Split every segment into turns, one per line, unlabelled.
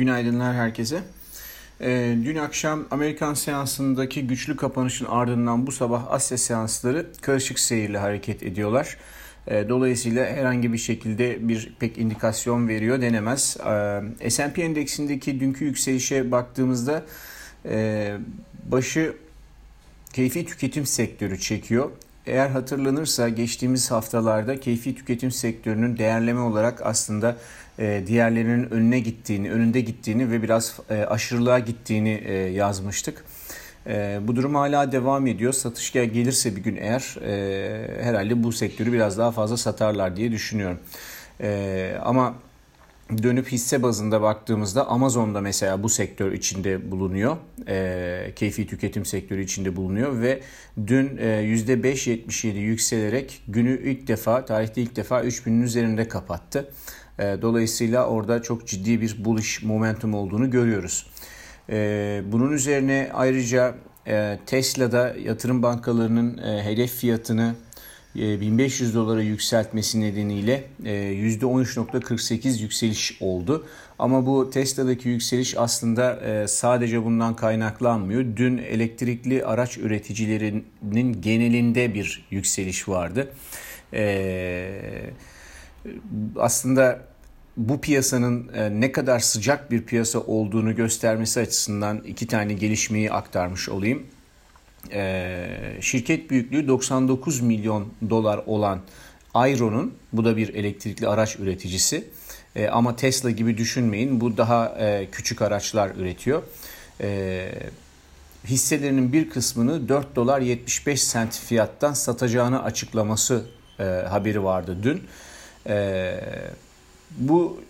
Günaydınlar herkese. Ee, dün akşam Amerikan seansındaki güçlü kapanışın ardından bu sabah Asya seansları karışık seyirle hareket ediyorlar. Ee, dolayısıyla herhangi bir şekilde bir pek indikasyon veriyor denemez. Ee, S&P endeksindeki dünkü yükselişe baktığımızda e, başı keyfi tüketim sektörü çekiyor. Eğer hatırlanırsa geçtiğimiz haftalarda keyfi tüketim sektörünün değerleme olarak aslında e, diğerlerinin önüne gittiğini, önünde gittiğini ve biraz e, aşırılığa gittiğini e, yazmıştık. Bu durum hala devam ediyor. Satış gelirse bir gün eğer herhalde bu sektörü biraz daha fazla satarlar diye düşünüyorum. Ama dönüp hisse bazında baktığımızda Amazon'da mesela bu sektör içinde bulunuyor. E, keyfi tüketim sektörü içinde bulunuyor ve dün e, %5.77 yükselerek günü ilk defa tarihte ilk defa 3000'in üzerinde kapattı. E, dolayısıyla orada çok ciddi bir bullish momentum olduğunu görüyoruz. E, bunun üzerine ayrıca e, Tesla'da yatırım bankalarının e, hedef fiyatını 1500 e, dolara yükseltmesi nedeniyle %13.48 e, yükseliş oldu. Ama bu Tesla'daki yükseliş aslında e, sadece bundan kaynaklanmıyor. Dün elektrikli araç üreticilerinin genelinde bir yükseliş vardı. Aslında bu piyasanın ne kadar sıcak bir piyasa olduğunu göstermesi açısından iki tane gelişmeyi aktarmış olayım. Ee, şirket büyüklüğü 99 milyon dolar olan Ayro'nun bu da bir elektrikli araç üreticisi e, ama Tesla gibi düşünmeyin bu daha e, küçük araçlar üretiyor. E, hisselerinin bir kısmını 4 dolar 75 sent fiyattan satacağını açıklaması e, haberi vardı dün. E, bu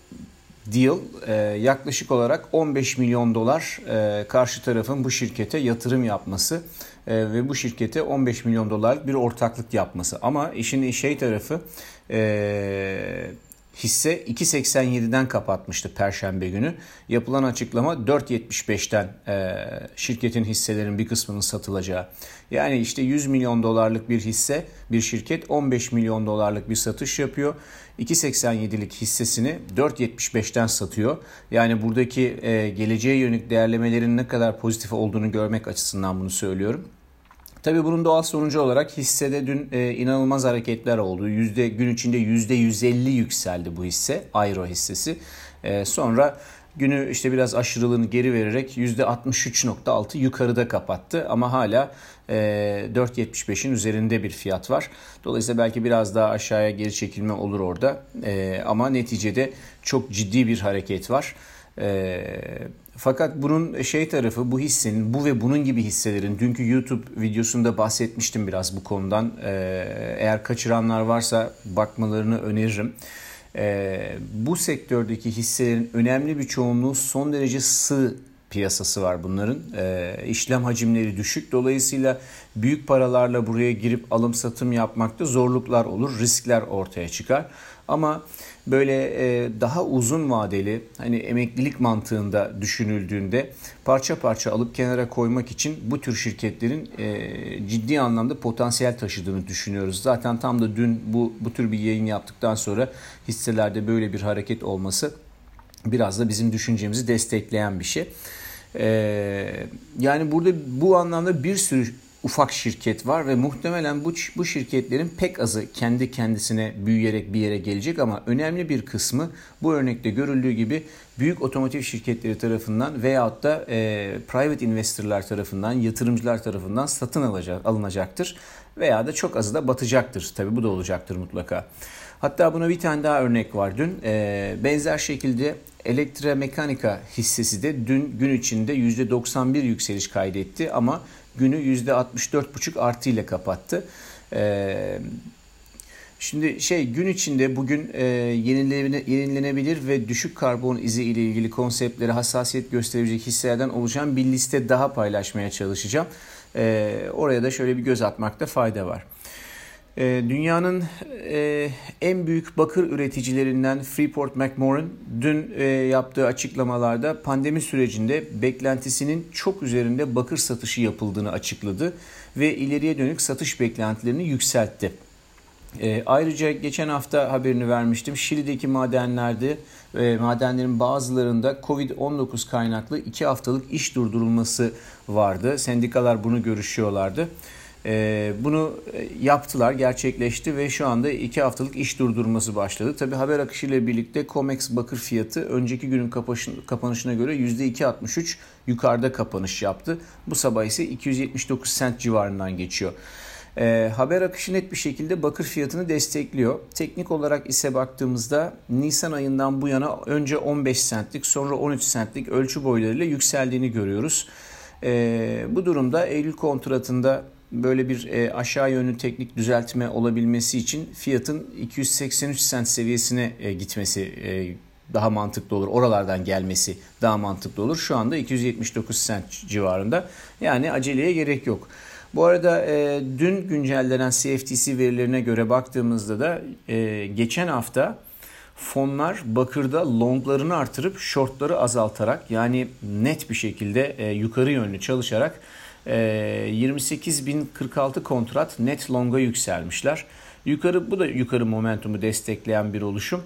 deal e, yaklaşık olarak 15 milyon dolar e, karşı tarafın bu şirkete yatırım yapması e, ve bu şirkete 15 milyon dolar bir ortaklık yapması. Ama işin şey tarafı e, hisse 2.87'den kapatmıştı Perşembe günü. Yapılan açıklama 4.75'ten e, şirketin hisselerinin bir kısmının satılacağı. Yani işte 100 milyon dolarlık bir hisse bir şirket 15 milyon dolarlık bir satış yapıyor. 2.87'lik hissesini 4.75'ten satıyor. Yani buradaki e, geleceğe yönelik değerlemelerin ne kadar pozitif olduğunu görmek açısından bunu söylüyorum. Tabii bunun doğal sonucu olarak hissede dün e, inanılmaz hareketler oldu. Yüzde, gün içinde yüzde 150 yükseldi bu hisse, Airo hissesi. E, sonra günü işte biraz aşırılığını geri vererek yüzde 63.6 yukarıda kapattı. Ama hala e, 4.75'in üzerinde bir fiyat var. Dolayısıyla belki biraz daha aşağıya geri çekilme olur orada. E, ama neticede çok ciddi bir hareket var. E, fakat bunun şey tarafı bu hissenin bu ve bunun gibi hisselerin dünkü YouTube videosunda bahsetmiştim biraz bu konudan. Ee, eğer kaçıranlar varsa bakmalarını öneririm. Ee, bu sektördeki hisselerin önemli bir çoğunluğu son derece sığ piyasası var bunların. E, işlem hacimleri düşük. Dolayısıyla büyük paralarla buraya girip alım satım yapmakta zorluklar olur. Riskler ortaya çıkar. Ama böyle e, daha uzun vadeli hani emeklilik mantığında düşünüldüğünde parça parça alıp kenara koymak için bu tür şirketlerin e, ciddi anlamda potansiyel taşıdığını düşünüyoruz. Zaten tam da dün bu bu tür bir yayın yaptıktan sonra hisselerde böyle bir hareket olması biraz da bizim düşüncemizi destekleyen bir şey. Ee, yani burada bu anlamda bir sürü ufak şirket var ve muhtemelen bu, bu şirketlerin pek azı kendi kendisine büyüyerek bir yere gelecek ama önemli bir kısmı bu örnekte görüldüğü gibi büyük otomotiv şirketleri tarafından veyahut da e, private investorlar tarafından, yatırımcılar tarafından satın alacak, alınacaktır veya da çok azı da batacaktır. Tabi bu da olacaktır mutlaka. Hatta buna bir tane daha örnek var dün. E, benzer şekilde Elektromekanika hissesi de dün gün içinde %91 yükseliş kaydetti ama günü %64,5 artı ile kapattı. Ee, şimdi şey gün içinde bugün e, yenilenebilir ve düşük karbon izi ile ilgili konseptlere hassasiyet gösterecek hisselerden oluşan bir liste daha paylaşmaya çalışacağım. E, oraya da şöyle bir göz atmakta fayda var. Ee, dünyanın e, en büyük bakır üreticilerinden Freeport McMoran dün e, yaptığı açıklamalarda pandemi sürecinde beklentisinin çok üzerinde bakır satışı yapıldığını açıkladı ve ileriye dönük satış beklentilerini yükseltti. E, ayrıca geçen hafta haberini vermiştim. Şili'deki madenlerde e, madenlerin bazılarında Covid-19 kaynaklı 2 haftalık iş durdurulması vardı. Sendikalar bunu görüşüyorlardı. E, bunu yaptılar, gerçekleşti ve şu anda 2 haftalık iş durdurması başladı. Tabi haber akışıyla birlikte COMEX bakır fiyatı önceki günün kapanışına göre %2.63 yukarıda kapanış yaptı. Bu sabah ise 279 sent civarından geçiyor. E, haber akışı net bir şekilde bakır fiyatını destekliyor. Teknik olarak ise baktığımızda Nisan ayından bu yana önce 15 centlik sonra 13 centlik ölçü boylarıyla yükseldiğini görüyoruz. E, bu durumda Eylül kontratında böyle bir e, aşağı yönlü teknik düzeltme olabilmesi için fiyatın 283 sent seviyesine e, gitmesi e, daha mantıklı olur. Oralardan gelmesi daha mantıklı olur. Şu anda 279 sent civarında. Yani aceleye gerek yok. Bu arada e, dün güncellenen CFTC verilerine göre baktığımızda da e, geçen hafta fonlar bakırda longlarını artırıp shortları azaltarak yani net bir şekilde e, yukarı yönlü çalışarak e, 28.046 kontrat net longa yükselmişler. Yukarı bu da yukarı momentumu destekleyen bir oluşum.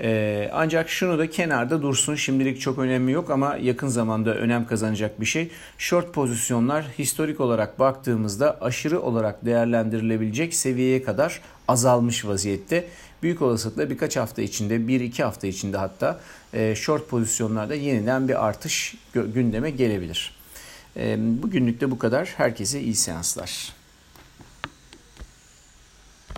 Ee, ancak şunu da kenarda dursun. Şimdilik çok önemi yok ama yakın zamanda önem kazanacak bir şey. Short pozisyonlar historik olarak baktığımızda aşırı olarak değerlendirilebilecek seviyeye kadar azalmış vaziyette. Büyük olasılıkla birkaç hafta içinde, 1-2 hafta içinde hatta e, short pozisyonlarda yeniden bir artış gündeme gelebilir. E, bugünlük de bu kadar. Herkese iyi seanslar.